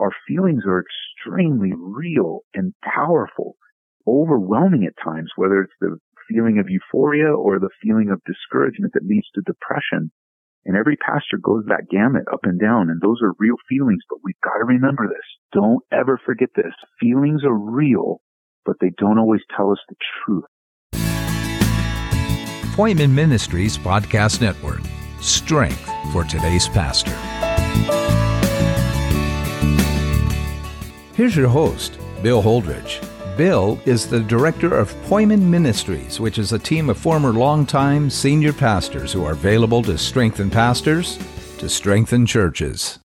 our feelings are extremely real and powerful, overwhelming at times, whether it's the feeling of euphoria or the feeling of discouragement that leads to depression. And every pastor goes that gamut up and down, and those are real feelings, but we've got to remember this. Don't ever forget this. Feelings are real, but they don't always tell us the truth. A Poimen Ministries Podcast Network. Strength for today's pastor. Here's your host, Bill Holdridge. Bill is the director of Poimen Ministries, which is a team of former longtime senior pastors who are available to strengthen pastors, to strengthen churches.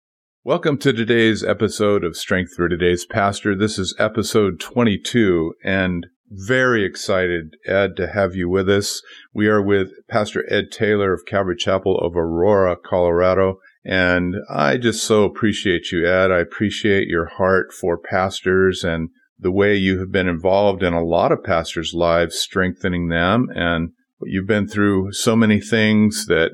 Welcome to today's episode of Strength for Today's Pastor. This is episode 22 and very excited, Ed, to have you with us. We are with Pastor Ed Taylor of Calvary Chapel of Aurora, Colorado. And I just so appreciate you, Ed. I appreciate your heart for pastors and the way you have been involved in a lot of pastors' lives, strengthening them. And you've been through so many things that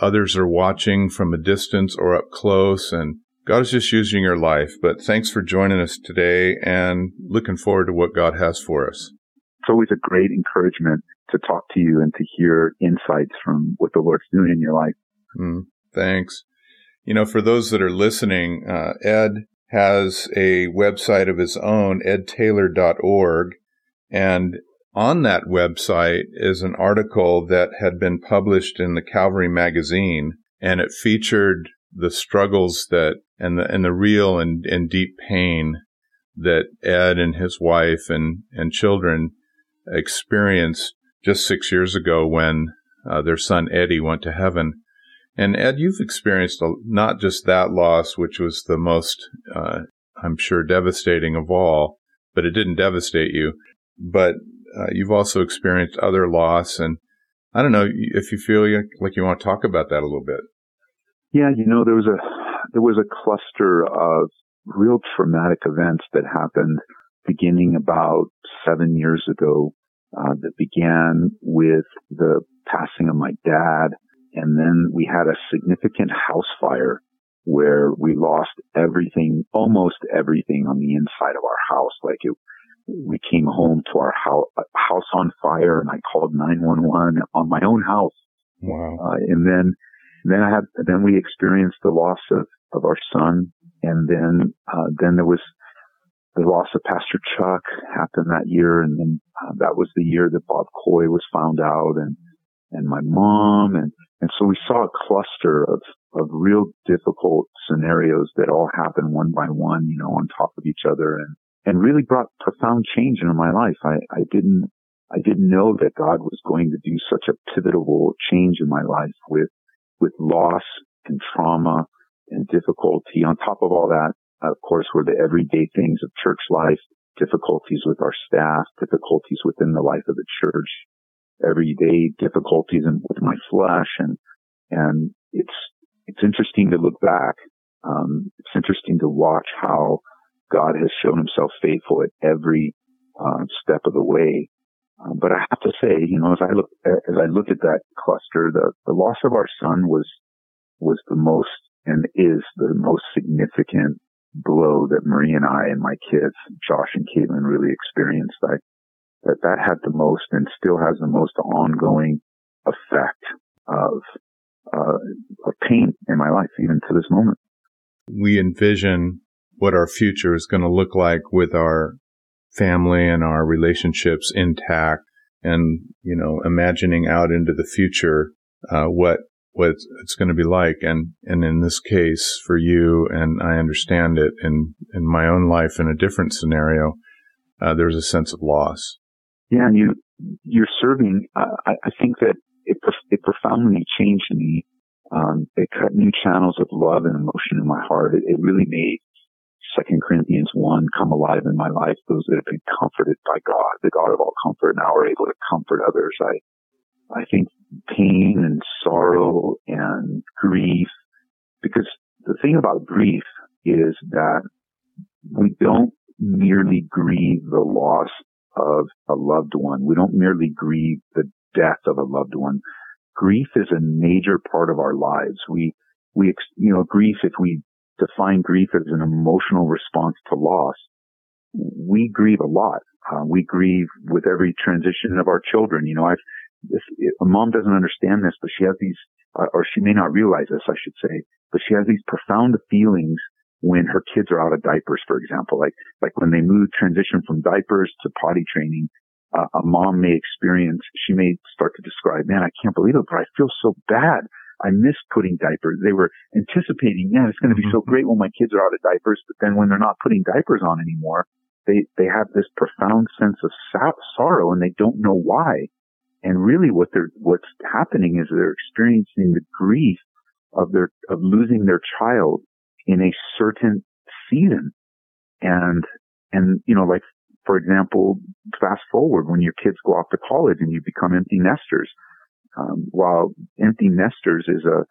others are watching from a distance or up close. And God is just using your life. But thanks for joining us today and looking forward to what God has for us. It's always a great encouragement to talk to you and to hear insights from what the Lord's doing in your life. Mm, thanks. You know, for those that are listening, uh, Ed has a website of his own, edtaylor.org. And on that website is an article that had been published in the Calvary magazine, and it featured the struggles that and the and the real and, and deep pain that Ed and his wife and and children experienced just six years ago when uh, their son Eddie went to heaven. And Ed, you've experienced a, not just that loss, which was the most, uh, I'm sure, devastating of all, but it didn't devastate you. But uh, you've also experienced other loss, and I don't know if you feel like you want to talk about that a little bit. Yeah, you know, there was a there was a cluster of real traumatic events that happened beginning about seven years ago. Uh, that began with the passing of my dad and then we had a significant house fire where we lost everything, almost everything on the inside of our house. Like it, we came home to our house, house on fire and I called 911 on my own house. Wow. Uh, and then, then I had, then we experienced the loss of, of our son. And then, uh, then there was the loss of Pastor Chuck happened that year. And then uh, that was the year that Bob Coy was found out and, and my mom and and so we saw a cluster of, of real difficult scenarios that all happened one by one, you know, on top of each other and, and really brought profound change into my life. I, I didn't, I didn't know that God was going to do such a pivotal change in my life with, with loss and trauma and difficulty. On top of all that, of course, were the everyday things of church life, difficulties with our staff, difficulties within the life of the church, everyday difficulties in, with my flesh. And, and it's, it's interesting to look back. Um, it's interesting to watch how God has shown himself faithful at every uh, step of the way. Um, but I have to say, you know, as I look as I look at that cluster, the the loss of our son was was the most and is the most significant blow that Marie and I and my kids, Josh and Caitlin, really experienced. I that that had the most and still has the most ongoing effect of, uh, of pain in my life, even to this moment. We envision what our future is going to look like with our family and our relationships intact and, you know, imagining out into the future, uh, what, what it's going to be like. And, and in this case for you, and I understand it in, in my own life in a different scenario, uh, there's a sense of loss. Yeah, and you you're serving. Uh, I, I think that it it profoundly changed me. Um, it cut new channels of love and emotion in my heart. It, it really made Second Corinthians one come alive in my life. Those that have been comforted by God, the God of all comfort, now are able to comfort others. I I think pain and sorrow and grief, because the thing about grief is that we don't merely grieve the loss of a loved one. We don't merely grieve the death of a loved one. Grief is a major part of our lives. We, we, you know, grief, if we define grief as an emotional response to loss, we grieve a lot. Uh, we grieve with every transition of our children. You know, I've, this, a mom doesn't understand this, but she has these, uh, or she may not realize this, I should say, but she has these profound feelings when her kids are out of diapers, for example, like, like when they move, transition from diapers to potty training, uh, a mom may experience, she may start to describe, man, I can't believe it, but I feel so bad. I miss putting diapers. They were anticipating, man, it's going to be so mm-hmm. great when my kids are out of diapers, but then when they're not putting diapers on anymore, they, they have this profound sense of sorrow and they don't know why. And really what they're, what's happening is they're experiencing the grief of their, of losing their child in a certain season. And, and, you know, like, for example, fast forward when your kids go off to college and you become empty nesters. Um, while empty nesters is a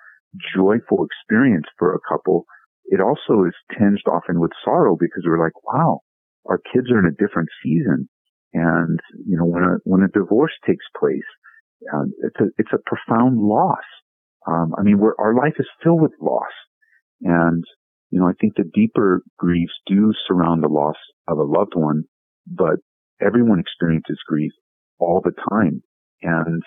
joyful experience for a couple, it also is tinged often with sorrow because we're like, wow, our kids are in a different season. And, you know, when a, when a divorce takes place, uh, it's a, it's a profound loss. Um, I mean, our life is filled with loss. And, you know, I think the deeper griefs do surround the loss of a loved one, but everyone experiences grief all the time. And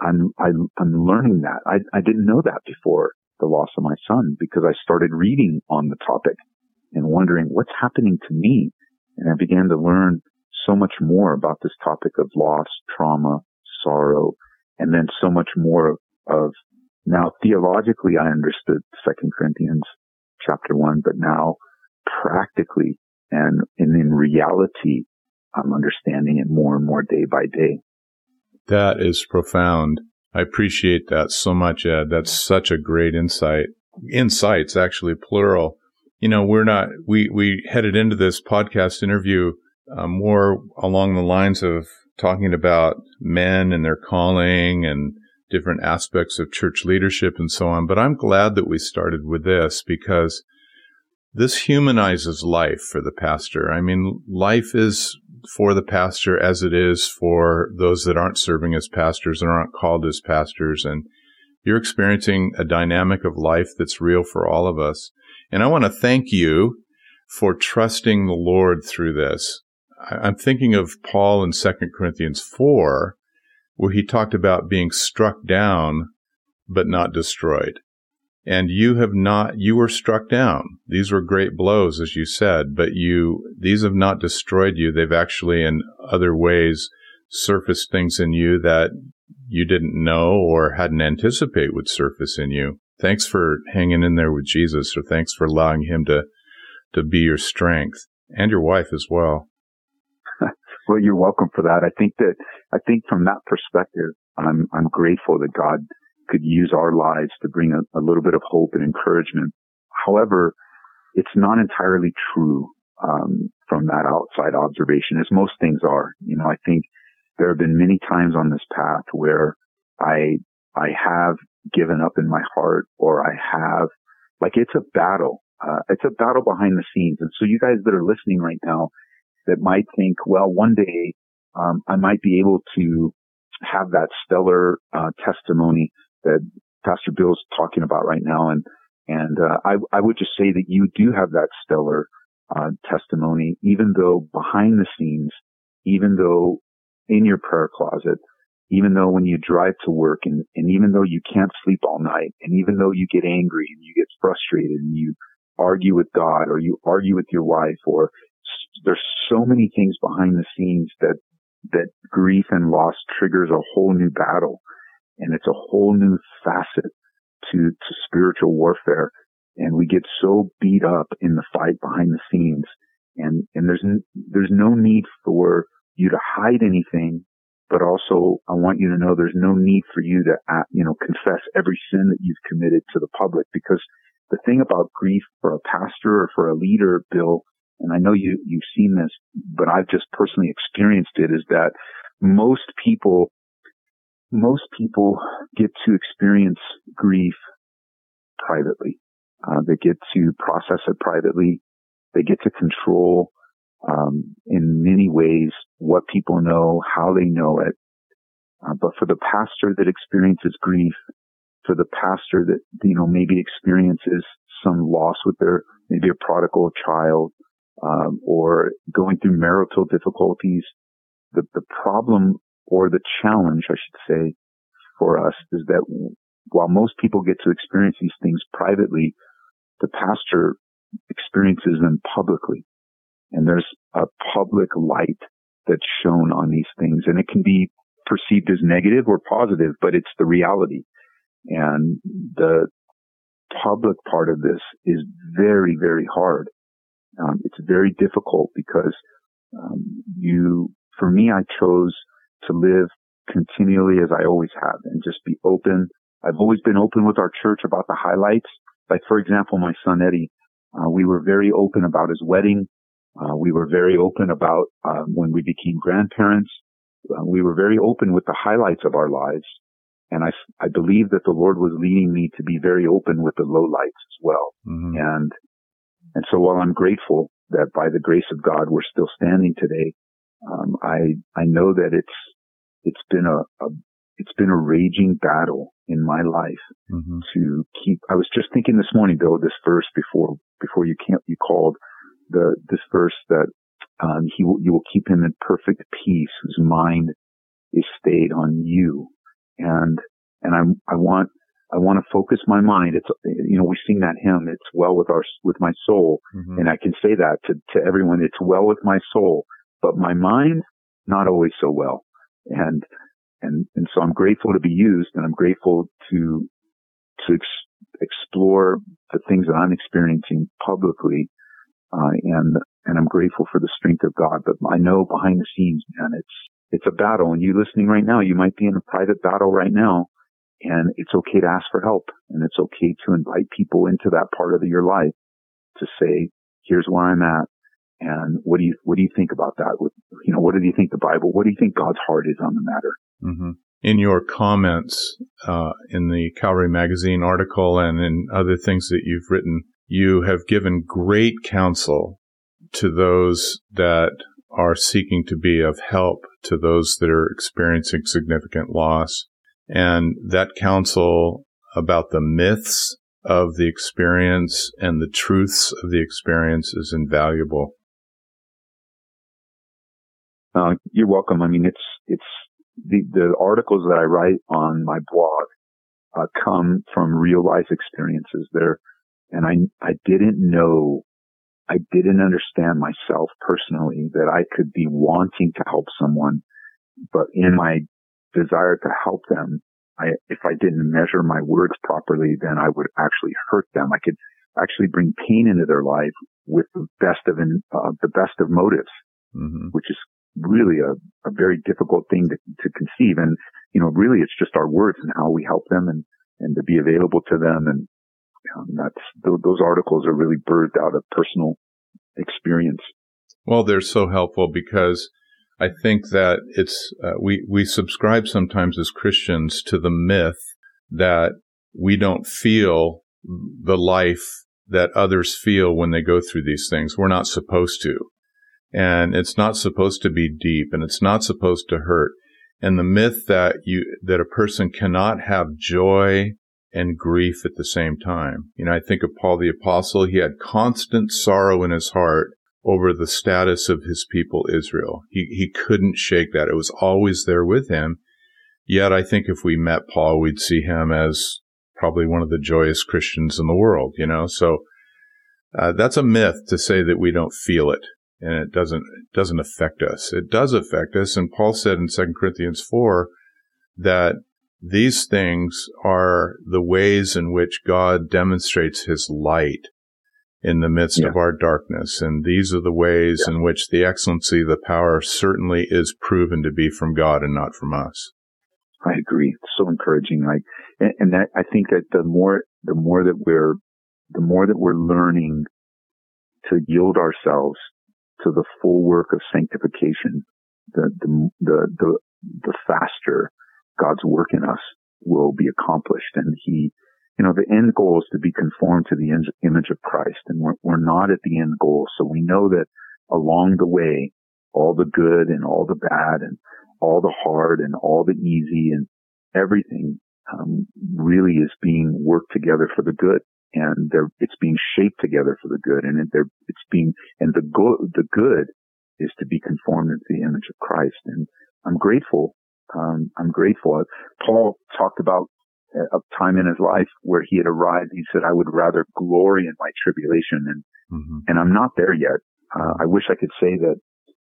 I'm, I, am i am learning that. I, I didn't know that before the loss of my son because I started reading on the topic and wondering what's happening to me. And I began to learn so much more about this topic of loss, trauma, sorrow, and then so much more of, of now theologically I understood Second Corinthians chapter one, but now practically and, and in reality, I'm understanding it more and more day by day. That is profound. I appreciate that so much, Ed. That's such a great insight. Insights, actually, plural. You know, we're not, we, we headed into this podcast interview uh, more along the lines of talking about men and their calling and different aspects of church leadership and so on. But I'm glad that we started with this because this humanizes life for the pastor. I mean, life is for the pastor as it is for those that aren't serving as pastors and aren't called as pastors. And you're experiencing a dynamic of life that's real for all of us. And I want to thank you for trusting the Lord through this. I'm thinking of Paul in 2 Corinthians 4, where he talked about being struck down, but not destroyed. And you have not, you were struck down. These were great blows, as you said, but you, these have not destroyed you. They've actually in other ways surfaced things in you that you didn't know or hadn't anticipate would surface in you. Thanks for hanging in there with Jesus, or thanks for allowing him to, to be your strength and your wife as well. Well, you're welcome for that. I think that, I think from that perspective, I'm, I'm grateful that God could use our lives to bring a, a little bit of hope and encouragement. However, it's not entirely true um, from that outside observation, as most things are. You know, I think there have been many times on this path where I I have given up in my heart, or I have like it's a battle. Uh, it's a battle behind the scenes, and so you guys that are listening right now that might think, well, one day um, I might be able to have that stellar uh, testimony that Pastor Bill's talking about right now. And, and, uh, I, I would just say that you do have that stellar, uh, testimony, even though behind the scenes, even though in your prayer closet, even though when you drive to work and, and even though you can't sleep all night and even though you get angry and you get frustrated and you argue with God or you argue with your wife or there's so many things behind the scenes that, that grief and loss triggers a whole new battle and it's a whole new facet to, to spiritual warfare. And we get so beat up in the fight behind the scenes. And, and there's, there's no need for you to hide anything, but also I want you to know there's no need for you to, uh, you know, confess every sin that you've committed to the public because the thing about grief for a pastor or for a leader, Bill, and I know you, you've seen this, but I've just personally experienced it is that most people most people get to experience grief privately. Uh, they get to process it privately. They get to control um, in many ways what people know, how they know it. Uh, but for the pastor that experiences grief, for the pastor that you know maybe experiences some loss with their maybe a prodigal child, um, or going through marital difficulties. The, the problem or the challenge, I should say, for us is that while most people get to experience these things privately, the pastor experiences them publicly. And there's a public light that's shown on these things and it can be perceived as negative or positive, but it's the reality. And the public part of this is very, very hard. Um, it's very difficult because um, you, for me, I chose to live continually as I always have and just be open. I've always been open with our church about the highlights. Like, for example, my son Eddie, uh, we were very open about his wedding. Uh, we were very open about uh, when we became grandparents. Uh, we were very open with the highlights of our lives. And I, I believe that the Lord was leading me to be very open with the lowlights as well. Mm-hmm. And, and so while I'm grateful that by the grace of God, we're still standing today, um, I, I know that it's, it's been a, a, it's been a raging battle in my life mm-hmm. to keep, I was just thinking this morning, though, this verse before, before you can't, you called the, this verse that, um, he will, you will keep him in perfect peace whose mind is stayed on you and and I I want I want to focus my mind. It's you know we sing that hymn. It's well with our with my soul, mm-hmm. and I can say that to to everyone. It's well with my soul, but my mind not always so well. And and and so I'm grateful to be used, and I'm grateful to to ex- explore the things that I'm experiencing publicly, uh, and and I'm grateful for the strength of God. But I know behind the scenes, man, it's it's a battle. And you listening right now, you might be in a private battle right now. And it's okay to ask for help. And it's okay to invite people into that part of your life to say, here's where I'm at. And what do you, what do you think about that? What, you know, what do you think the Bible, what do you think God's heart is on the matter? Mm-hmm. In your comments, uh, in the Calvary Magazine article and in other things that you've written, you have given great counsel to those that are seeking to be of help to those that are experiencing significant loss. And that counsel about the myths of the experience and the truths of the experience is invaluable. Uh, you're welcome. I mean, it's, it's the, the articles that I write on my blog, uh, come from real life experiences there. And I, I didn't know I didn't understand myself personally that I could be wanting to help someone, but in my desire to help them, I, if I didn't measure my words properly, then I would actually hurt them. I could actually bring pain into their life with the best of in, uh, the best of motives, mm-hmm. which is really a, a very difficult thing to, to conceive. And, you know, really it's just our words and how we help them and, and to be available to them and um, that's those articles are really birthed out of personal experience. Well, they're so helpful because I think that it's uh, we we subscribe sometimes as Christians to the myth that we don't feel the life that others feel when they go through these things. We're not supposed to. And it's not supposed to be deep and it's not supposed to hurt. And the myth that you, that a person cannot have joy and grief at the same time. You know, I think of Paul the apostle. He had constant sorrow in his heart over the status of his people Israel. He, he couldn't shake that. It was always there with him. Yet I think if we met Paul, we'd see him as probably one of the joyous Christians in the world, you know? So, uh, that's a myth to say that we don't feel it and it doesn't, it doesn't affect us. It does affect us. And Paul said in 2 Corinthians 4 that these things are the ways in which God demonstrates his light in the midst yeah. of our darkness. And these are the ways yeah. in which the excellency, the power certainly is proven to be from God and not from us. I agree. It's so encouraging. Like, and, and that I think that the more, the more that we're, the more that we're learning to yield ourselves to the full work of sanctification, the, the, the, the, the faster God's work in us will be accomplished. And he, you know, the end goal is to be conformed to the image of Christ. And we're, we're not at the end goal. So we know that along the way, all the good and all the bad and all the hard and all the easy and everything um, really is being worked together for the good. and it's being shaped together for the good and it's being, and the go, the good is to be conformed to the image of Christ. And I'm grateful. Um, I'm grateful. Paul talked about a time in his life where he had arrived. He said, I would rather glory in my tribulation and, mm-hmm. and I'm not there yet. Uh, I wish I could say that,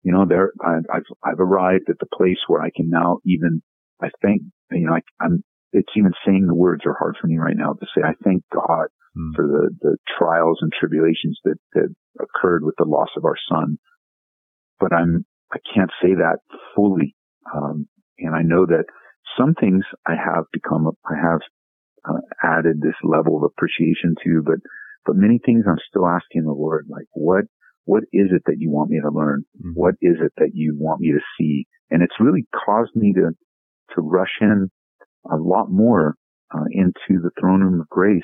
you know, there, I, I've, I've arrived at the place where I can now even, I think, you know, I, I'm, it's even saying the words are hard for me right now to say, I thank God mm. for the, the trials and tribulations that, that occurred with the loss of our son. But I'm, I can't say that fully. Um, and I know that some things I have become, I have uh, added this level of appreciation to, but, but many things I'm still asking the Lord, like, what, what is it that you want me to learn? Mm-hmm. What is it that you want me to see? And it's really caused me to, to rush in a lot more uh, into the throne room of grace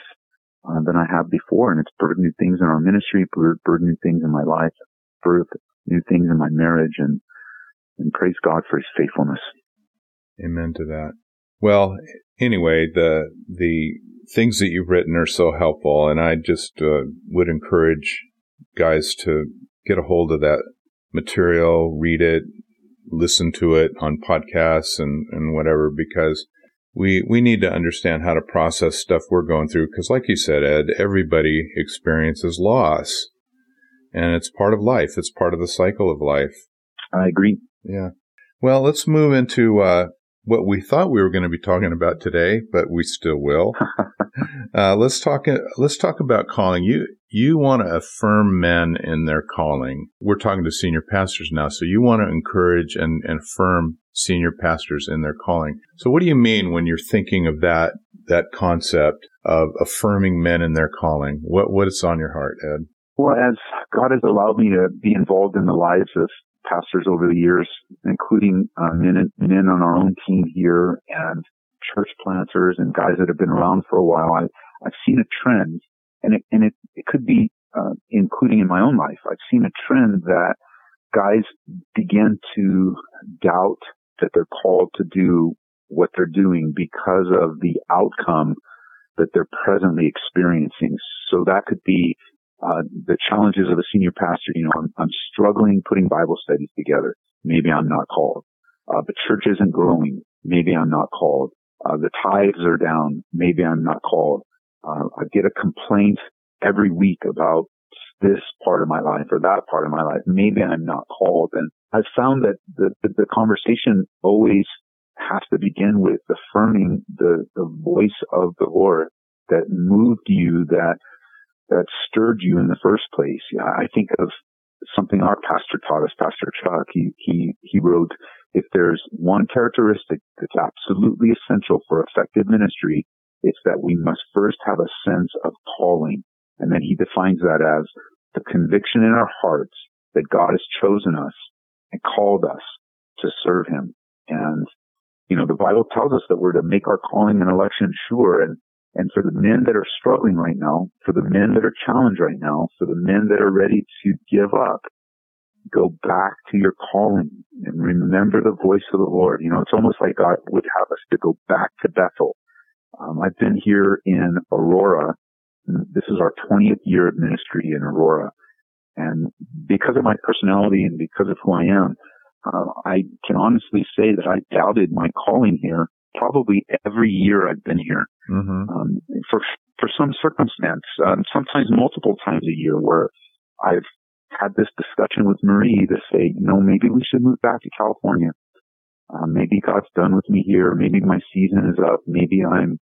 uh, than I have before. And it's birthed new things in our ministry, birthed new things in my life, birthed new things in my marriage, and and praise God for His faithfulness. Amen to that. Well, anyway, the the things that you've written are so helpful, and I just uh, would encourage guys to get a hold of that material, read it, listen to it on podcasts and, and whatever, because we we need to understand how to process stuff we're going through. Because, like you said, Ed, everybody experiences loss, and it's part of life. It's part of the cycle of life. I agree. Yeah. Well, let's move into uh, what we thought we were going to be talking about today, but we still will. uh, let's talk. Let's talk about calling. You you want to affirm men in their calling. We're talking to senior pastors now, so you want to encourage and, and affirm senior pastors in their calling. So, what do you mean when you're thinking of that that concept of affirming men in their calling? What what is on your heart, Ed? Well, as God has allowed me to be involved in the lives of pastors over the years, including uh, men, men on our own team here and church planters and guys that have been around for a while. I, I've seen a trend and it, and it, it could be, uh, including in my own life. I've seen a trend that guys begin to doubt that they're called to do what they're doing because of the outcome that they're presently experiencing. So that could be uh, the challenges of a senior pastor. You know, I'm, I'm, struggling putting Bible studies together. Maybe I'm not called. Uh, the church isn't growing. Maybe I'm not called. Uh, the tithes are down. Maybe I'm not called. Uh, I get a complaint every week about this part of my life or that part of my life. Maybe I'm not called. And I've found that the, the, the conversation always has to begin with affirming the, the voice of the Lord that moved you, that that stirred you in the first place. Yeah, I think of something our pastor taught us, Pastor Chuck. He, he, he wrote, if there's one characteristic that's absolutely essential for effective ministry, it's that we must first have a sense of calling. And then he defines that as the conviction in our hearts that God has chosen us and called us to serve him. And, you know, the Bible tells us that we're to make our calling and election sure. And and for the men that are struggling right now, for the men that are challenged right now, for the men that are ready to give up, go back to your calling and remember the voice of the Lord. You know, it's almost like God would have us to go back to Bethel. Um, I've been here in Aurora. This is our 20th year of ministry in Aurora. And because of my personality and because of who I am, uh, I can honestly say that I doubted my calling here probably every year I've been here mm-hmm. um, for for some circumstance, um, sometimes multiple times a year, where I've had this discussion with Marie to say, you know, maybe we should move back to California. Uh, maybe God's done with me here. Maybe my season is up. Maybe I'm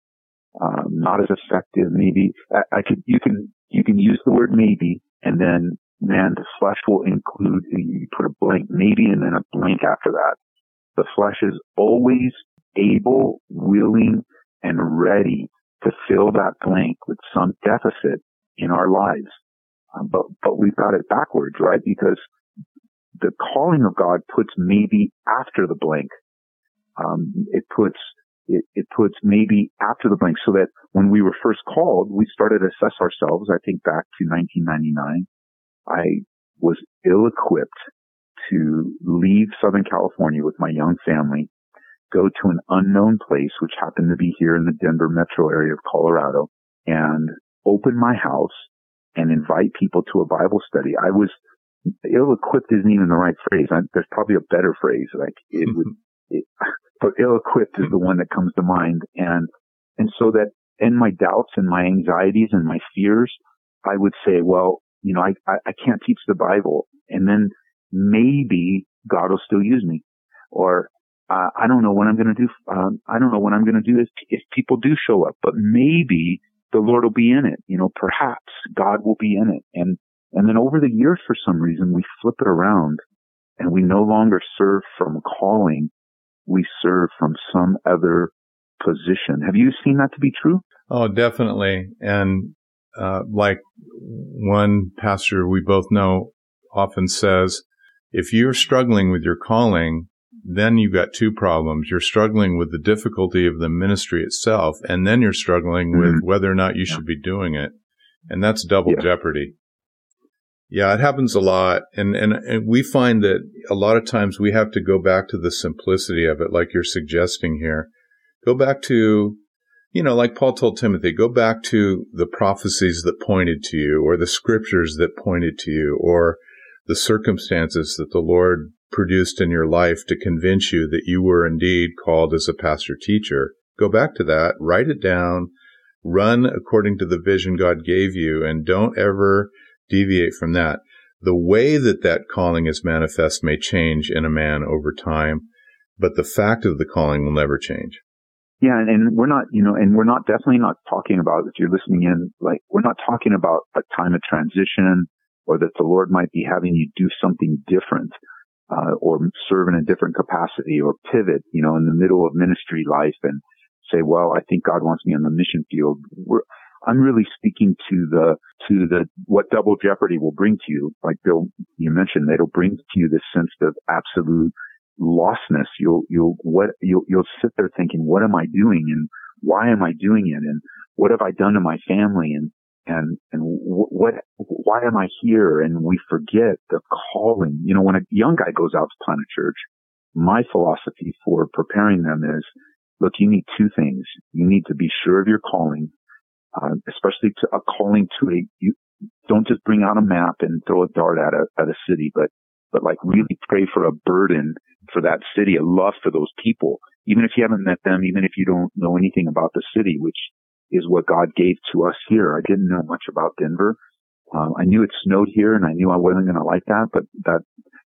um, not as effective. Maybe I, I could. You can you can use the word maybe, and then man, the flesh will include. You put a blank maybe, and then a blank after that. The flesh is always able, willing, and ready to fill that blank with some deficit in our lives. Um, but, but we've got it backwards, right? Because the calling of God puts maybe after the blank. Um, it puts, it, it puts maybe after the blank so that when we were first called, we started to assess ourselves. I think back to 1999. I was ill equipped to leave Southern California with my young family go to an unknown place, which happened to be here in the Denver metro area of Colorado, and open my house and invite people to a Bible study. I was ill-equipped isn't even the right phrase. I, there's probably a better phrase. Like it would, mm-hmm. it, but ill-equipped is the one that comes to mind. And, and so that in my doubts and my anxieties and my fears, I would say, well, you know, I, I, I can't teach the Bible. And then maybe God will still use me. Or, uh, I don't know what I'm going to do. Um, I don't know what I'm going to do if, if people do show up, but maybe the Lord will be in it. You know, perhaps God will be in it. And, and then over the years, for some reason, we flip it around and we no longer serve from calling. We serve from some other position. Have you seen that to be true? Oh, definitely. And, uh, like one pastor we both know often says, if you're struggling with your calling, then you've got two problems. You're struggling with the difficulty of the ministry itself, and then you're struggling mm-hmm. with whether or not you yeah. should be doing it. And that's double yeah. jeopardy. Yeah, it happens a lot. And, and, and we find that a lot of times we have to go back to the simplicity of it, like you're suggesting here. Go back to, you know, like Paul told Timothy, go back to the prophecies that pointed to you or the scriptures that pointed to you or the circumstances that the Lord produced in your life to convince you that you were indeed called as a pastor teacher. Go back to that, write it down, run according to the vision God gave you, and don't ever deviate from that. The way that that calling is manifest may change in a man over time, but the fact of the calling will never change. Yeah, and, we're not, you know, and we're not definitely not talking about if you're listening in, like we're not talking about a time of transition or that the Lord might be having you do something different uh, or serve in a different capacity or pivot, you know, in the middle of ministry life and say, well, I think God wants me on the mission field. We're, I'm really speaking to the, to the, what double jeopardy will bring to you. Like Bill, you mentioned, it'll bring to you this sense of absolute lostness. You'll, you'll, what, you'll, you'll sit there thinking, what am I doing? And why am I doing it? And what have I done to my family? And, and and what why am I here? And we forget the calling. You know, when a young guy goes out to plant a church, my philosophy for preparing them is, look, you need two things. You need to be sure of your calling, uh, especially to a calling to a. You don't just bring out a map and throw a dart at a at a city, but but like really pray for a burden for that city, a love for those people, even if you haven't met them, even if you don't know anything about the city, which is what God gave to us here. I didn't know much about Denver. Um, I knew it snowed here and I knew I wasn't going to like that, but that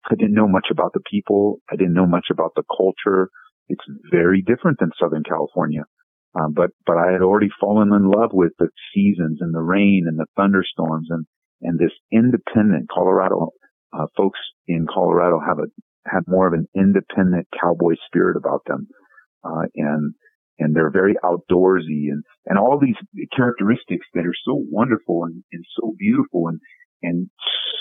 I didn't know much about the people. I didn't know much about the culture. It's very different than Southern California. Um, but, but I had already fallen in love with the seasons and the rain and the thunderstorms and, and this independent Colorado, uh, folks in Colorado have a, have more of an independent cowboy spirit about them. Uh, and and they're very outdoorsy and, and all these characteristics that are so wonderful and, and so beautiful and, and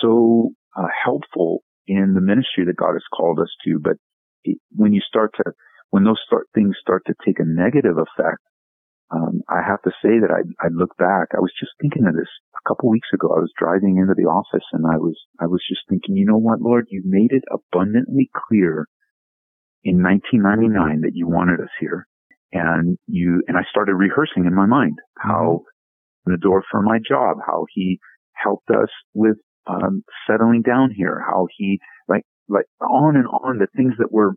so uh, helpful in the ministry that God has called us to. But it, when you start to, when those start, things start to take a negative effect, um, I have to say that I, I look back. I was just thinking of this a couple weeks ago. I was driving into the office and I was, I was just thinking, you know what, Lord, you made it abundantly clear in 1999 that you wanted us here and you and I started rehearsing in my mind how mm-hmm. the door for my job, how he helped us with um, settling down here, how he like like on and on the things that were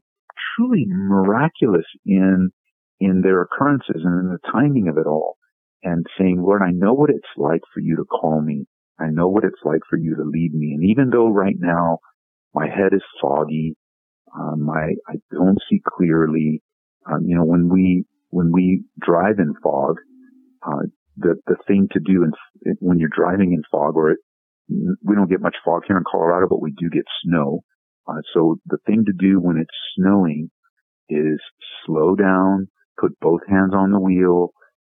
truly miraculous in in their occurrences and in the timing of it all, and saying, Lord, I know what it's like for you to call me. I know what it's like for you to lead me. And even though right now my head is foggy, um, I I don't see clearly. Um, you know, when we, when we drive in fog, uh, the, the thing to do in, when you're driving in fog or it, we don't get much fog here in Colorado, but we do get snow. Uh, so the thing to do when it's snowing is slow down, put both hands on the wheel,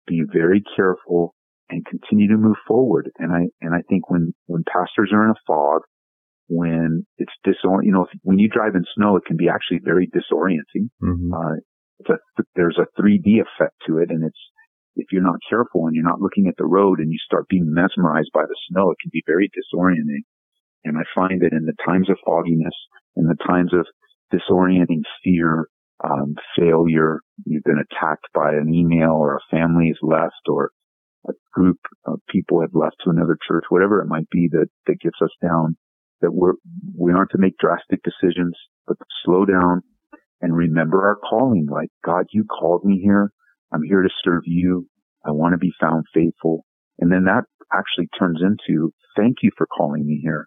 be very careful and continue to move forward. And I, and I think when, when pastors are in a fog, when it's disorient, you know, when you drive in snow, it can be actually very disorienting. Mm-hmm. Uh, a, there's a 3D effect to it and it's, if you're not careful and you're not looking at the road and you start being mesmerized by the snow, it can be very disorienting. And I find that in the times of fogginess, in the times of disorienting fear, um, failure, you've been attacked by an email or a family is left or a group of people have left to another church, whatever it might be that, that gets us down, that we're, we aren't to make drastic decisions, but slow down and remember our calling. Like, God, you called me here. I'm here to serve you. I want to be found faithful. And then that actually turns into, thank you for calling me here.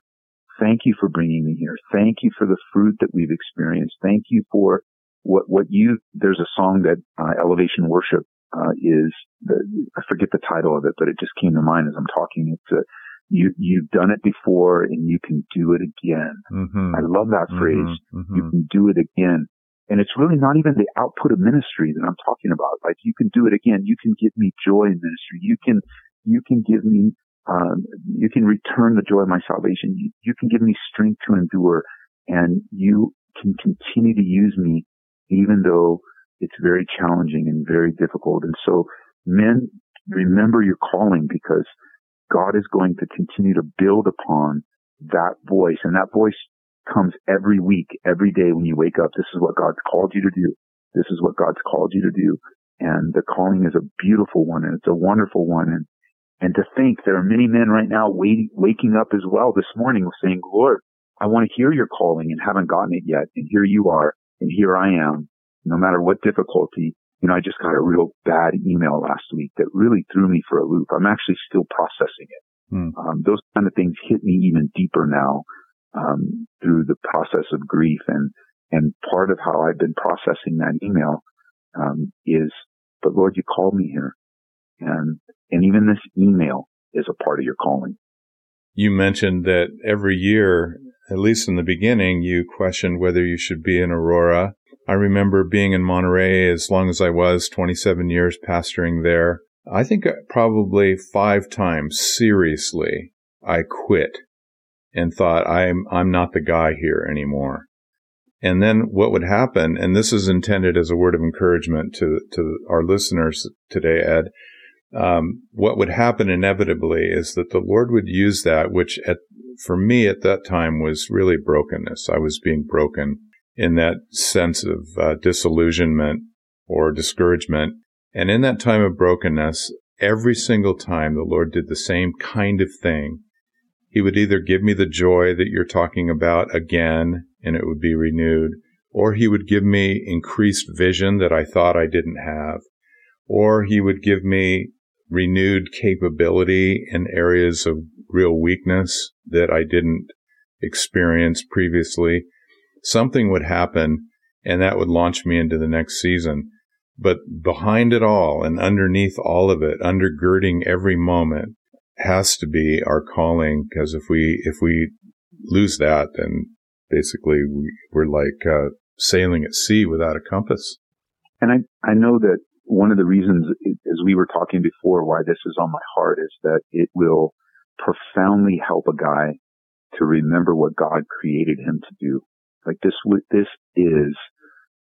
Thank you for bringing me here. Thank you for the fruit that we've experienced. Thank you for what, what you, there's a song that uh, Elevation Worship uh, is, the, I forget the title of it, but it just came to mind as I'm talking. It's a, you, you've done it before and you can do it again. Mm-hmm. I love that mm-hmm. phrase. Mm-hmm. You can do it again. And it's really not even the output of ministry that I'm talking about. Like you can do it again. You can give me joy in ministry. You can, you can give me, um, you can return the joy of my salvation. You, you can give me strength to endure and you can continue to use me even though it's very challenging and very difficult. And so men, remember your calling because God is going to continue to build upon that voice and that voice comes every week, every day when you wake up. This is what God's called you to do. This is what God's called you to do. And the calling is a beautiful one and it's a wonderful one. And, and to think there are many men right now waiting, waking up as well this morning saying, Lord, I want to hear your calling and haven't gotten it yet. And here you are. And here I am. No matter what difficulty, you know, I just got a real bad email last week that really threw me for a loop. I'm actually still processing it. Hmm. Um, those kind of things hit me even deeper now um, through the process of grief. And, and part of how I've been processing that email, um, is, but Lord, you called me here. And, and even this email is a part of your calling. You mentioned that every year, at least in the beginning, you questioned whether you should be in Aurora. I remember being in Monterey as long as I was, 27 years pastoring there. I think probably five times seriously I quit and thought I'm I'm not the guy here anymore. And then what would happen, and this is intended as a word of encouragement to to our listeners today, Ed. Um, what would happen inevitably is that the Lord would use that, which at for me at that time was really brokenness. I was being broken in that sense of uh, disillusionment or discouragement. And in that time of brokenness, every single time the Lord did the same kind of thing he would either give me the joy that you're talking about again and it would be renewed, or he would give me increased vision that I thought I didn't have, or he would give me renewed capability in areas of real weakness that I didn't experience previously. Something would happen and that would launch me into the next season. But behind it all and underneath all of it, undergirding every moment has to be our calling because if we if we lose that, then basically we, we're like uh, sailing at sea without a compass. And I I know that one of the reasons, as we were talking before, why this is on my heart is that it will profoundly help a guy to remember what God created him to do. Like this, this is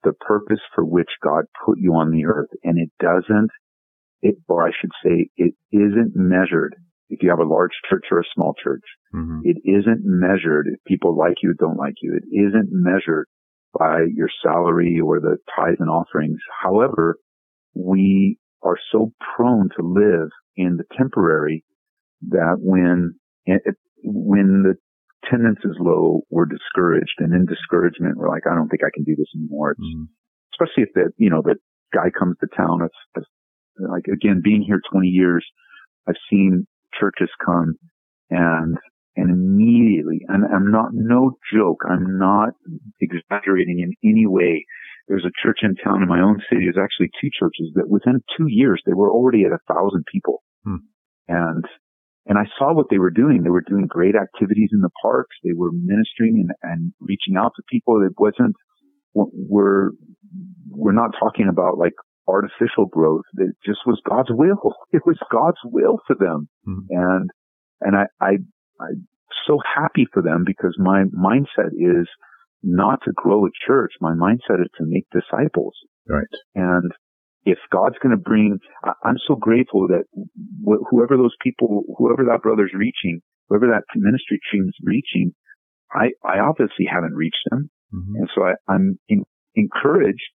the purpose for which God put you on the earth, and it doesn't, it, or I should say, it isn't measured if you have a large church or a small church. Mm-hmm. It isn't measured if people like you, don't like you. It isn't measured by your salary or the tithes and offerings. However, we are so prone to live in the temporary that when when the attendance is low, we're discouraged, and in discouragement, we're like, I don't think I can do this anymore. Mm-hmm. Especially if the you know the guy comes to town. It's, it's like again, being here 20 years, I've seen churches come and and immediately, and I'm not, no joke, I'm not exaggerating in any way. There's a church in town in my own city. There's actually two churches that within two years, they were already at a thousand people. Hmm. And, and I saw what they were doing. They were doing great activities in the parks. They were ministering and, and reaching out to people. It wasn't, we're, we're not talking about like artificial growth. It just was God's will. It was God's will for them. Mm-hmm. And, and I, I, I'm so happy for them because my mindset is not to grow a church. My mindset is to make disciples. Right. And if God's going to bring, I'm so grateful that whoever those people, whoever that brother's reaching, whoever that ministry team's reaching, I, I obviously haven't reached them. Mm-hmm. And so I, am in, encouraged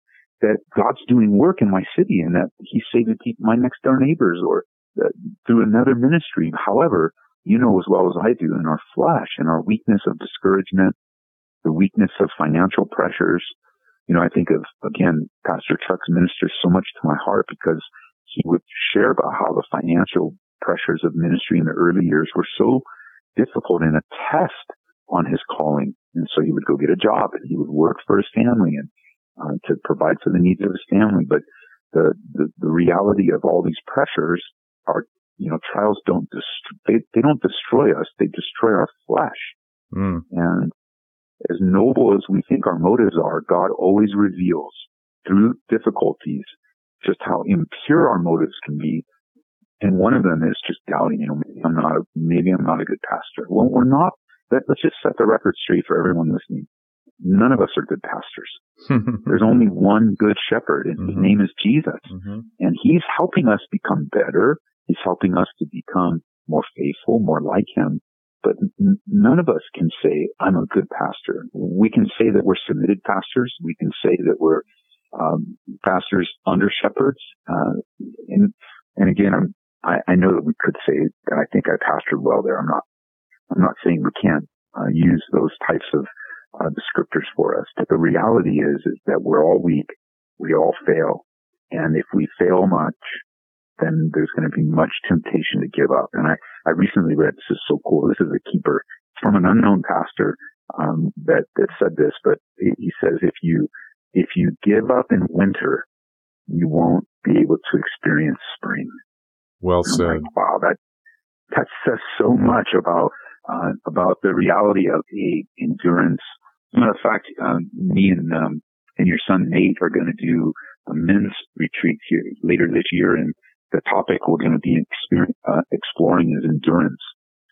that God's doing work in my city and that he's saving my next door neighbors or uh, through another ministry. However, you know as well as I do in our flesh and our weakness of discouragement, the weakness of financial pressures. You know, I think of, again, Pastor Chuck's minister so much to my heart because he would share about how the financial pressures of ministry in the early years were so difficult and a test on his calling. And so he would go get a job and he would work for his family and uh, to provide for the needs of his family. But the, the, the reality of all these pressures are, you know, trials don't, dest- they, they don't destroy us. They destroy our flesh. Mm. And as noble as we think our motives are, God always reveals through difficulties just how impure our motives can be. And one of them is just doubting, you know, maybe I'm not, a, maybe I'm not a good pastor. Well, we're not. Let, let's just set the record straight for everyone listening. None of us are good pastors. There's only one good shepherd and mm-hmm. his name is Jesus. Mm-hmm. And he's helping us become better. He's helping us to become more faithful, more like him. But n- none of us can say, I'm a good pastor. We can say that we're submitted pastors. We can say that we're um, pastors under shepherds. Uh, and, and again, I'm, I, I know that we could say that I think I pastored well there. I'm not, I'm not saying we can't uh, use those types of uh, descriptors for us. But the reality is, is that we're all weak. We all fail. And if we fail much, then there's going to be much temptation to give up. And I, I recently read, this is so cool. This is a keeper from an unknown pastor, um, that, that said this, but he says, if you, if you give up in winter, you won't be able to experience spring. Well said. Like, wow, that, that says so much about, uh, about the reality of the endurance. As a matter of fact, um, me and, um, and your son Nate are going to do a men's retreat here later this year. And the topic we're going to be uh, exploring is endurance.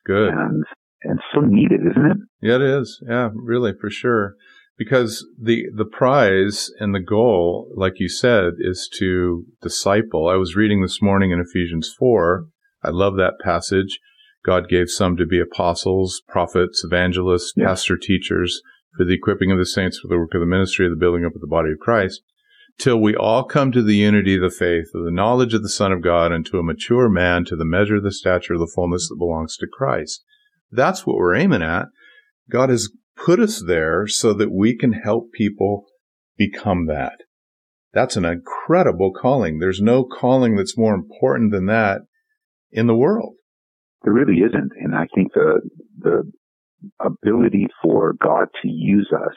Good. And, and so needed, isn't it? Yeah, it is. Yeah, really, for sure. Because the, the prize and the goal, like you said, is to disciple. I was reading this morning in Ephesians 4. I love that passage. God gave some to be apostles, prophets, evangelists, yeah. pastor teachers for the equipping of the saints for the work of the ministry of the building up of the body of Christ till we all come to the unity of the faith, of the knowledge of the Son of God, and to a mature man, to the measure of the stature of the fullness that belongs to Christ. That's what we're aiming at. God has put us there so that we can help people become that. That's an incredible calling. There's no calling that's more important than that in the world. There really isn't. And I think the, the ability for God to use us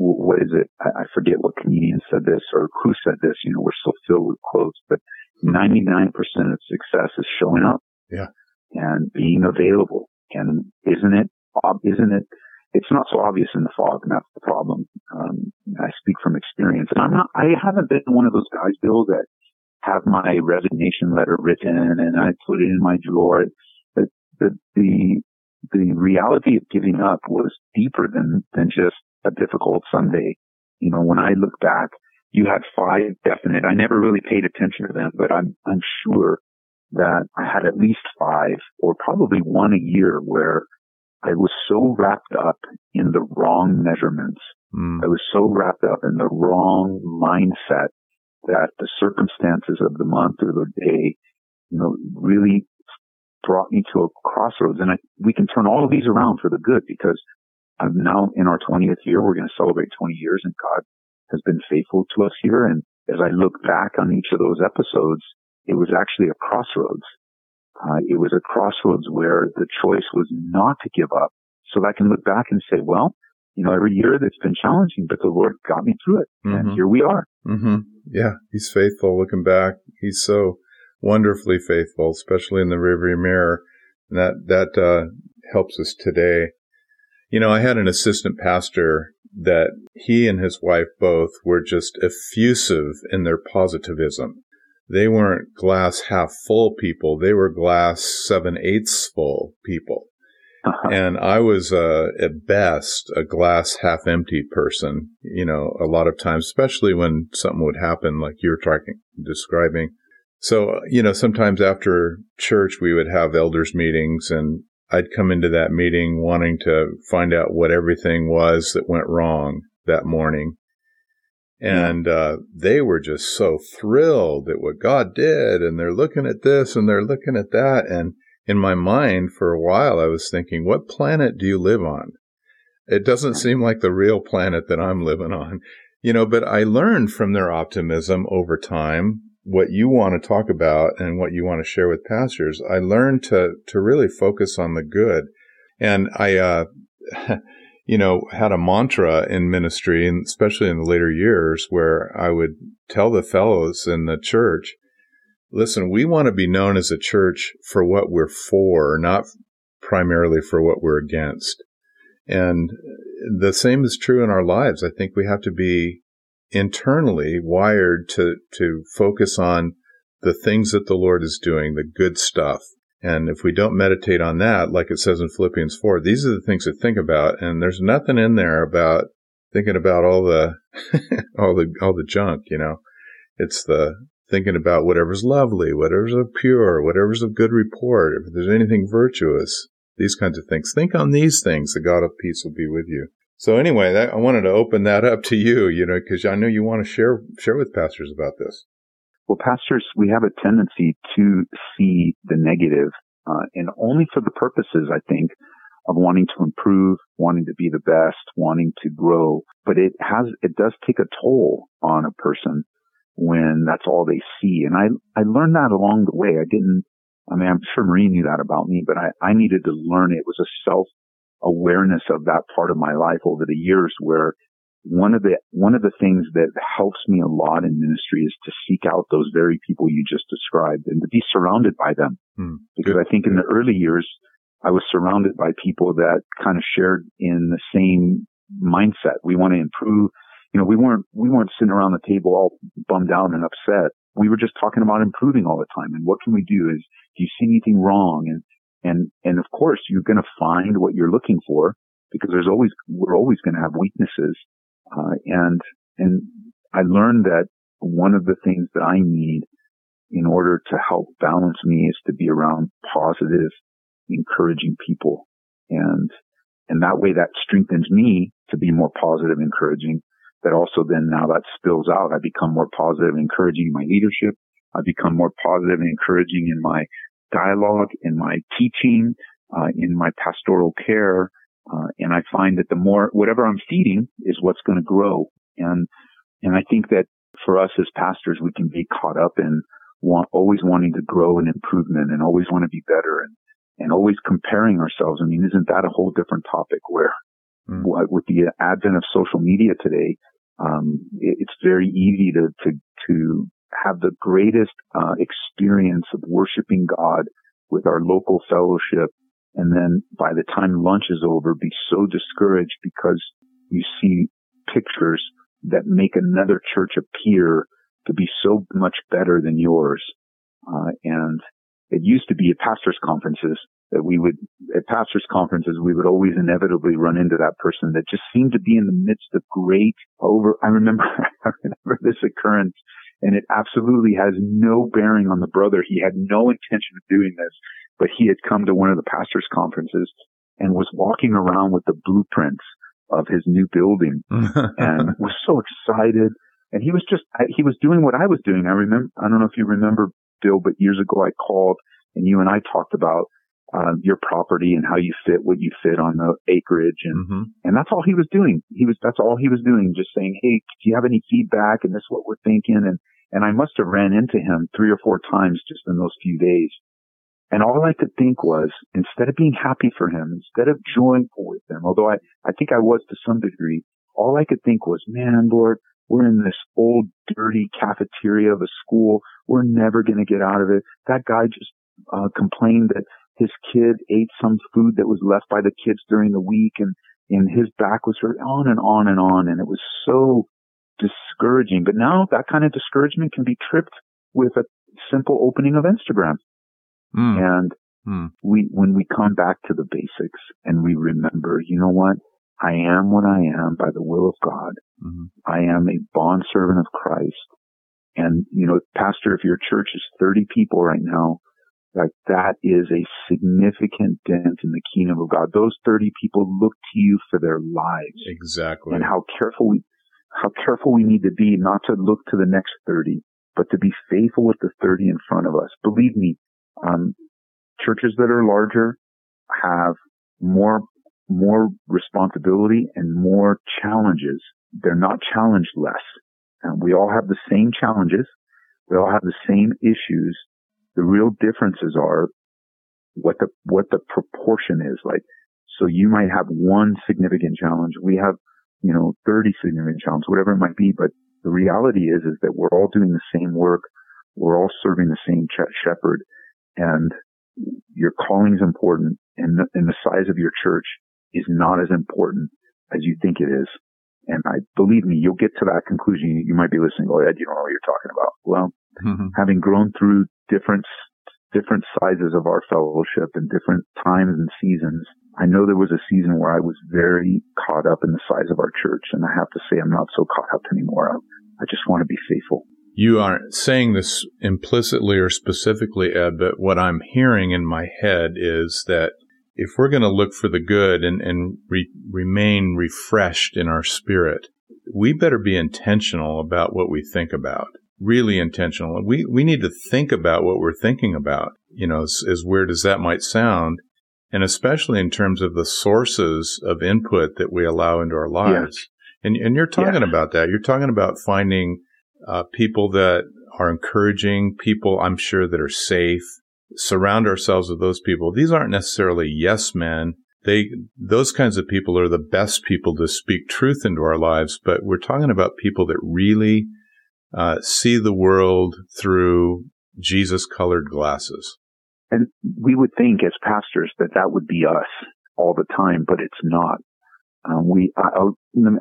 what is it? I, forget what comedian said this or who said this. You know, we're so filled with quotes, but 99% of success is showing up. Yeah. And being available. And isn't it, isn't it, it's not so obvious in the fog, and that's the problem. Um, I speak from experience, and I'm not, I haven't been one of those guys, Bill, that have my resignation letter written and I put it in my drawer. The, the, the, the reality of giving up was deeper than, than just a difficult Sunday. You know, when I look back, you had five definite. I never really paid attention to them, but I'm I'm sure that I had at least five or probably one a year where I was so wrapped up in the wrong measurements. Mm. I was so wrapped up in the wrong mindset that the circumstances of the month or the day, you know, really brought me to a crossroads. And I, we can turn all of these around for the good because I'm now in our 20th year. We're going to celebrate 20 years and God has been faithful to us here. And as I look back on each of those episodes, it was actually a crossroads. Uh, it was a crossroads where the choice was not to give up. So I can look back and say, well, you know, every year that's been challenging, but the Lord got me through it. Mm-hmm. And here we are. Mm-hmm. Yeah. He's faithful looking back. He's so wonderfully faithful, especially in the rearview mirror. And that, that, uh, helps us today. You know, I had an assistant pastor that he and his wife both were just effusive in their positivism. They weren't glass half full people. They were glass seven eighths full people. Uh-huh. And I was, uh, at best a glass half empty person, you know, a lot of times, especially when something would happen like you're talking, describing. So, you know, sometimes after church, we would have elders meetings and I'd come into that meeting wanting to find out what everything was that went wrong that morning. And uh, they were just so thrilled at what God did. And they're looking at this and they're looking at that. And in my mind, for a while, I was thinking, what planet do you live on? It doesn't seem like the real planet that I'm living on. You know, but I learned from their optimism over time what you want to talk about and what you want to share with pastors. I learned to, to really focus on the good. And I, uh, you know, had a mantra in ministry, and especially in the later years, where I would tell the fellows in the church, listen, we want to be known as a church for what we're for, not primarily for what we're against. And the same is true in our lives. I think we have to be internally wired to, to focus on the things that the Lord is doing, the good stuff, and if we don't meditate on that, like it says in Philippians 4, these are the things to think about. And there's nothing in there about thinking about all the, all the, all the junk, you know. It's the thinking about whatever's lovely, whatever's of pure, whatever's of good report, if there's anything virtuous, these kinds of things. Think on these things. The God of peace will be with you. So anyway, that, I wanted to open that up to you, you know, because I know you want to share, share with pastors about this. Well, pastors, we have a tendency to see the negative, uh, and only for the purposes, I think, of wanting to improve, wanting to be the best, wanting to grow. But it has, it does take a toll on a person when that's all they see. And I, I learned that along the way. I didn't, I mean, I'm sure Marie knew that about me, but I, I needed to learn it. it was a self awareness of that part of my life over the years where one of the one of the things that helps me a lot in ministry is to seek out those very people you just described and to be surrounded by them. Hmm. Because Good. I think in the early years I was surrounded by people that kind of shared in the same mindset. We want to improve. You know, we weren't we weren't sitting around the table all bummed out and upset. We were just talking about improving all the time and what can we do? Is do you see anything wrong? And and and of course you're going to find what you're looking for because there's always we're always going to have weaknesses uh, and, and I learned that one of the things that I need in order to help balance me is to be around positive, encouraging people. And, and that way that strengthens me to be more positive, encouraging. That also then now that spills out. I become more positive, encouraging in my leadership. I become more positive and encouraging in my dialogue, in my teaching, uh, in my pastoral care, uh, and I find that the more, whatever I'm feeding is what's going to grow. And, and I think that for us as pastors, we can be caught up in want, always wanting to grow and improvement and always want to be better and, and always comparing ourselves. I mean, isn't that a whole different topic where mm. with the advent of social media today, um, it, it's very easy to, to, to have the greatest, uh, experience of worshiping God with our local fellowship and then by the time lunch is over, be so discouraged because you see pictures that make another church appear to be so much better than yours. Uh, and it used to be at pastors conferences that we would, at pastors conferences, we would always inevitably run into that person that just seemed to be in the midst of great over, I remember, I remember this occurrence and it absolutely has no bearing on the brother. He had no intention of doing this, but he had come to one of the pastors conferences and was walking around with the blueprints of his new building and was so excited. And he was just, he was doing what I was doing. I remember, I don't know if you remember Bill, but years ago I called and you and I talked about uh, your property and how you fit what you fit on the acreage and mm-hmm. and that's all he was doing he was that's all he was doing just saying hey do you have any feedback and this is what we're thinking and and I must have ran into him three or four times just in those few days and all I could think was, instead of being happy for him, instead of joyful with him, although I, I think I was to some degree, all I could think was, man, Lord, we're in this old dirty cafeteria of a school. We're never going to get out of it. That guy just uh, complained that his kid ate some food that was left by the kids during the week and, and his back was hurt on and on and on. And it was so discouraging. But now that kind of discouragement can be tripped with a simple opening of Instagram. Mm. And mm. we, when we come back to the basics and we remember, you know what? I am what I am by the will of God. Mm-hmm. I am a bond servant of Christ. And, you know, pastor, if your church is 30 people right now, like that is a significant dent in the kingdom of God. Those 30 people look to you for their lives. Exactly. And how careful we, how careful we need to be not to look to the next 30, but to be faithful with the 30 in front of us. Believe me, um, churches that are larger have more more responsibility and more challenges. They're not challenged less. And we all have the same challenges. We all have the same issues. The real differences are what the, what the proportion is like. So you might have one significant challenge. We have, you know, 30 significant challenges, whatever it might be. But the reality is, is that we're all doing the same work. We're all serving the same shepherd and your calling is important and the, and the size of your church is not as important as you think it is. And I believe me, you'll get to that conclusion. You might be listening, oh, Ed, you don't know what you're talking about. Well, mm-hmm. having grown through different, different sizes of our fellowship and different times and seasons, I know there was a season where I was very caught up in the size of our church. And I have to say, I'm not so caught up anymore. I, I just want to be faithful. You aren't saying this implicitly or specifically, Ed, but what I'm hearing in my head is that if we're going to look for the good and, and re- remain refreshed in our spirit, we better be intentional about what we think about. Really intentional. We, we need to think about what we're thinking about, you know, as, as weird as that might sound. And especially in terms of the sources of input that we allow into our lives. Yes. And, and you're talking yes. about that. You're talking about finding uh, people that are encouraging, people I'm sure that are safe, surround ourselves with those people. These aren't necessarily yes men. They, those kinds of people are the best people to speak truth into our lives, but we're talking about people that really uh, see the world through Jesus colored glasses. And we would think as pastors that that would be us all the time, but it's not. Um, we, I,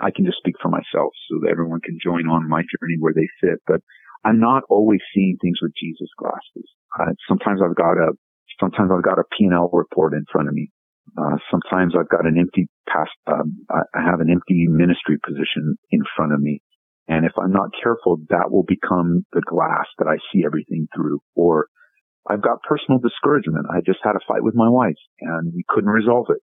I, can just speak for myself so that everyone can join on my journey where they fit, but I'm not always seeing things with Jesus glasses. Uh, sometimes I've got a, sometimes I've got a P&L report in front of me. Uh, sometimes I've got an empty past, um, I have an empty ministry position in front of me. And if I'm not careful, that will become the glass that I see everything through. Or I've got personal discouragement. I just had a fight with my wife and we couldn't resolve it.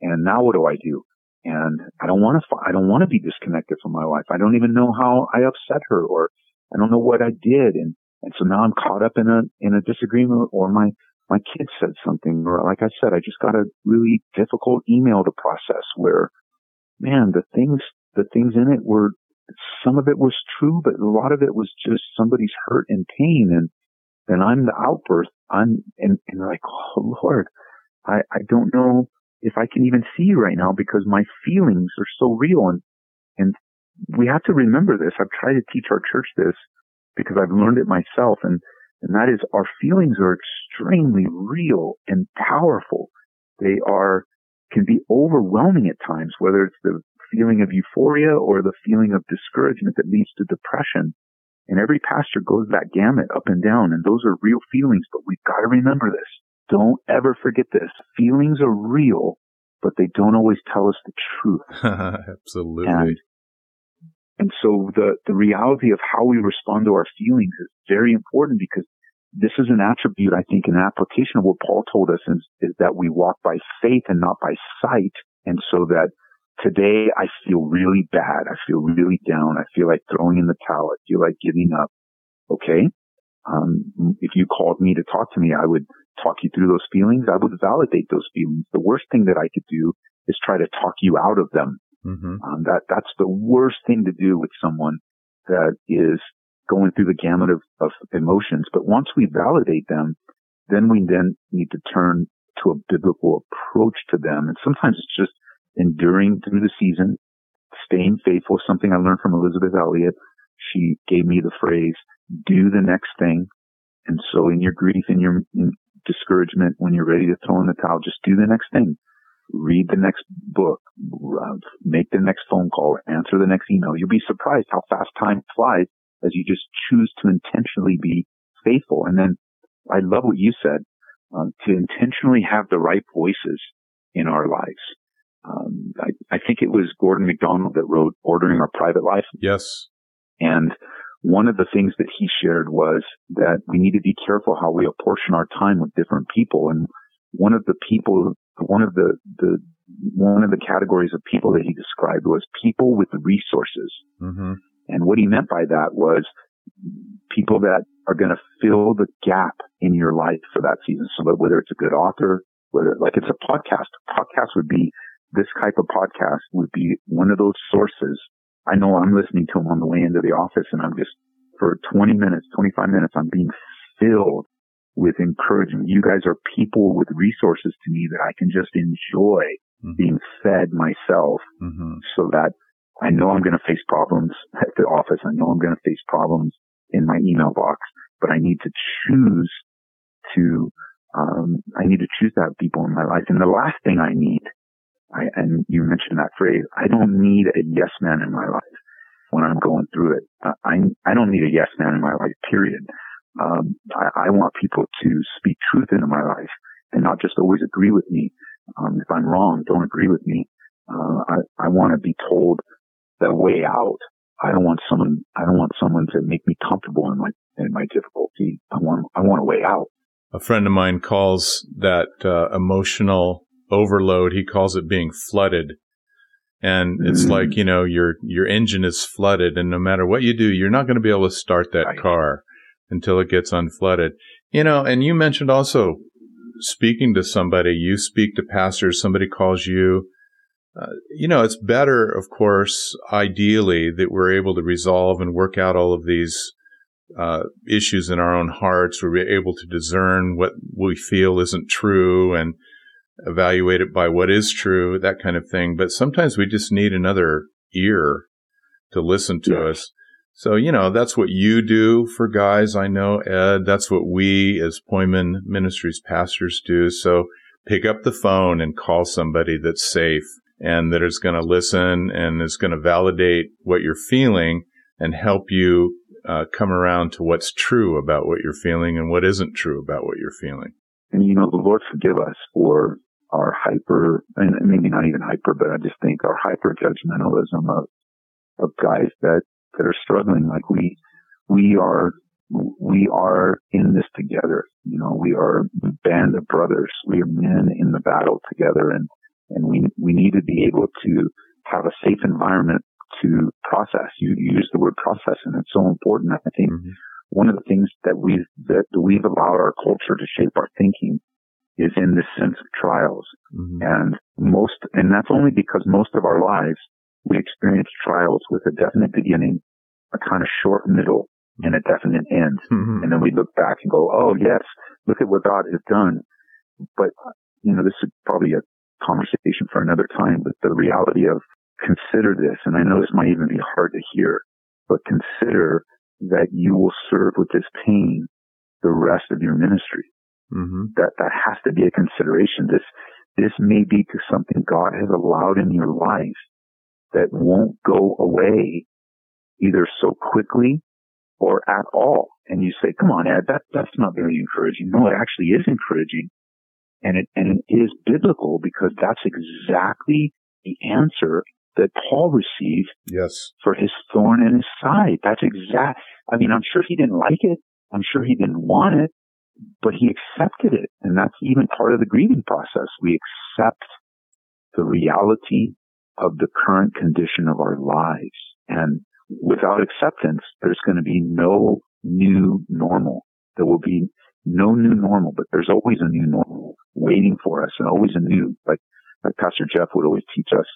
And now what do I do? And I don't want to, I don't want to be disconnected from my wife. I don't even know how I upset her or I don't know what I did. And, and so now I'm caught up in a, in a disagreement or my, my kid said something or like I said, I just got a really difficult email to process where, man, the things, the things in it were, some of it was true, but a lot of it was just somebody's hurt and pain. And, and I'm the outburst. I'm, and, and like, oh Lord, I, I don't know if I can even see you right now because my feelings are so real. And, and we have to remember this. I've tried to teach our church this because I've learned it myself. And, and that is our feelings are extremely real and powerful. They are, can be overwhelming at times, whether it's the feeling of euphoria or the feeling of discouragement that leads to depression. And every pastor goes that gamut up and down. And those are real feelings, but we've got to remember this. Don't ever forget this. Feelings are real, but they don't always tell us the truth. Absolutely. And and so the, the reality of how we respond to our feelings is very important because this is an attribute, I think, an application of what Paul told us is, is that we walk by faith and not by sight. And so that today I feel really bad. I feel really down. I feel like throwing in the towel. I feel like giving up. Okay. Um, if you called me to talk to me, I would talk you through those feelings. I would validate those feelings. The worst thing that I could do is try to talk you out of them Mm-hmm. Um, that that's the worst thing to do with someone that is going through the gamut of, of emotions. But once we validate them, then we then need to turn to a biblical approach to them. And sometimes it's just enduring through the season, staying faithful. Something I learned from Elisabeth Elliot. She gave me the phrase, do the next thing. And so in your grief, in your in discouragement, when you're ready to throw in the towel, just do the next thing read the next book, uh, make the next phone call, answer the next email. You'll be surprised how fast time flies as you just choose to intentionally be faithful. And then I love what you said, um, to intentionally have the right voices in our lives. Um, I, I think it was Gordon MacDonald that wrote Ordering Our Private Life. Yes. And one of the things that he shared was that we need to be careful how we apportion our time with different people. And one of the people, one of the, the, one of the categories of people that he described was people with resources. Mm-hmm. And what he meant by that was people that are going to fill the gap in your life for that season. So whether it's a good author, whether like it's a podcast, a podcast would be this type of podcast would be one of those sources. I know I'm listening to them on the way into the office and I'm just for 20 minutes, 25 minutes, I'm being filled with encouragement. You guys are people with resources to me that I can just enjoy mm-hmm. being fed myself mm-hmm. so that I know I'm going to face problems at the office. I know I'm going to face problems in my email box, but I need to choose to, um, I need to choose to have people in my life. And the last thing I need, I, and you mentioned that phrase, I don't need a yes man in my life when I'm going through it. I, I don't need a yes man in my life, period. Um, I, I want people to speak truth into my life and not just always agree with me. Um, if I'm wrong, don't agree with me. Uh, I, I want to be told the way out. I don't want someone, I don't want someone to make me comfortable in my, in my difficulty. I want, I want a way out. A friend of mine calls that uh, emotional overload. He calls it being flooded. And it's mm. like, you know, your, your engine is flooded and no matter what you do, you're not going to be able to start that right. car until it gets unflooded. You know, and you mentioned also speaking to somebody, you speak to pastors, somebody calls you, uh, you know, it's better, of course, ideally that we're able to resolve and work out all of these uh, issues in our own hearts. We're able to discern what we feel isn't true and evaluate it by what is true, that kind of thing. But sometimes we just need another ear to listen to yes. us. So, you know, that's what you do for guys. I know, Ed, that's what we as Poimen Ministries pastors do. So pick up the phone and call somebody that's safe and that is going to listen and is going to validate what you're feeling and help you uh, come around to what's true about what you're feeling and what isn't true about what you're feeling. And you know, the Lord forgive us for our hyper, and maybe not even hyper, but I just think our hyper judgmentalism of of guys that that are struggling. Like we we are we are in this together. You know, we are a band of brothers. We are men in the battle together, and and we we need to be able to have a safe environment to process. You, you use the word process, and it's so important. I think mm-hmm. one of the things that we've that we've allowed our culture to shape our thinking is in this sense of trials, mm-hmm. and most, and that's only because most of our lives we experience trials with a definite beginning, a kind of short middle, and a definite end. Mm-hmm. And then we look back and go, oh yes, look at what God has done. But, you know, this is probably a conversation for another time, but the reality of consider this, and I know this might even be hard to hear, but consider that you will serve with this pain the rest of your ministry. Mm-hmm. That that has to be a consideration. This this may be to something God has allowed in your life that won't go away either so quickly or at all. And you say, come on, Ed, that, that's not very encouraging. No, it actually is encouraging and it, and it is biblical because that's exactly the answer that Paul received yes. for his thorn in his side. That's exact. I mean, I'm sure he didn't like it. I'm sure he didn't want it, but he accepted it. And that's even part of the grieving process. We accept the reality of the current condition of our lives. And without acceptance, there's going to be no new normal. There will be no new normal, but there's always a new normal waiting for us and always a new, like, like Pastor Jeff would always teach us,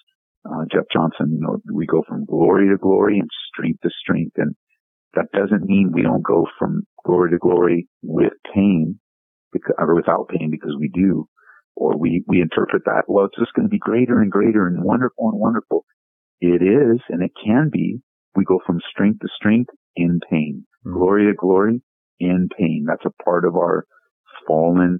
uh, Jeff Johnson, you know, we go from glory to glory and strength to strength. And that doesn't mean we don't go from glory to glory with pain because, or without pain because we do, or we, we interpret that, well, it's just going to be greater and greater and wonderful and wonderful. It is, and it can be. We go from strength to strength in pain, mm-hmm. glory to glory in pain. That's a part of our fallen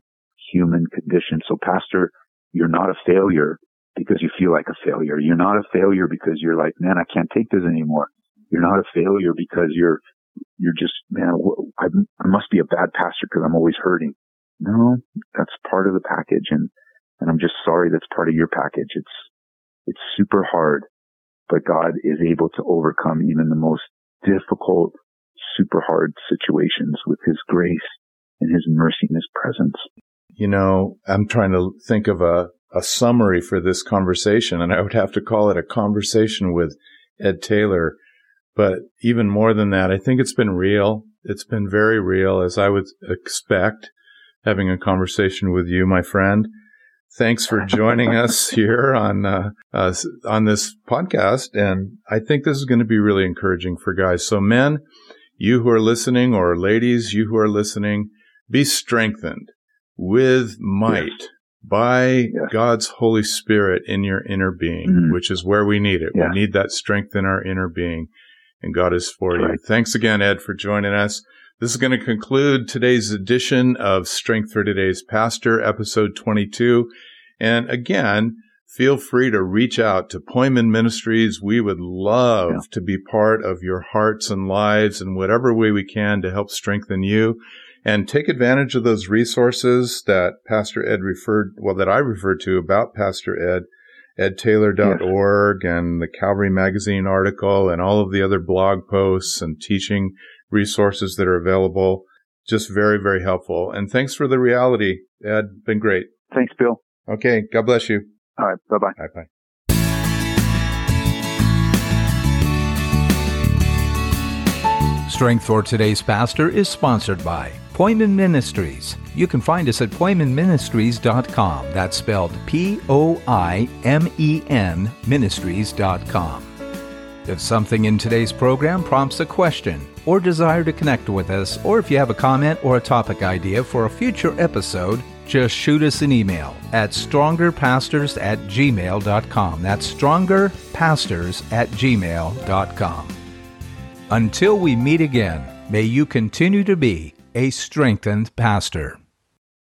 human condition. So pastor, you're not a failure because you feel like a failure. You're not a failure because you're like, man, I can't take this anymore. You're not a failure because you're, you're just, man, I, I must be a bad pastor because I'm always hurting. No, that's part of the package. And, and I'm just sorry that's part of your package. It's, it's super hard, but God is able to overcome even the most difficult super hard situations with his grace and his mercy and his presence. you know, I'm trying to think of a, a summary for this conversation, and I would have to call it a conversation with Ed Taylor. But even more than that, I think it's been real. It's been very real, as I would expect, having a conversation with you, my friend. Thanks for joining us here on uh, uh, on this podcast, and I think this is going to be really encouraging for guys. So, men, you who are listening, or ladies, you who are listening, be strengthened with might by. God's Holy Spirit in your inner being, mm-hmm. which is where we need it. Yeah. We need that strength in our inner being, and God is for you. Right. Thanks again, Ed, for joining us. This is going to conclude today's edition of Strength for Today's Pastor, episode 22. And again, feel free to reach out to Poimen Ministries. We would love yeah. to be part of your hearts and lives in whatever way we can to help strengthen you and take advantage of those resources that Pastor Ed referred, well, that I referred to about Pastor Ed, edtaylor.org yes. and the Calvary Magazine article and all of the other blog posts and teaching resources that are available. Just very, very helpful. And thanks for the reality, Ed. Been great. Thanks, Bill. Okay. God bless you. All right. Bye bye. Bye bye. Strength for Today's Pastor is sponsored by Poimen Ministries. You can find us at poimenministries.com. That's spelled P O I M E N ministries.com. If something in today's program prompts a question or desire to connect with us, or if you have a comment or a topic idea for a future episode, just shoot us an email at strongerpastors at gmail.com. That's strongerpastors at gmail.com. Until we meet again, may you continue to be a strengthened pastor.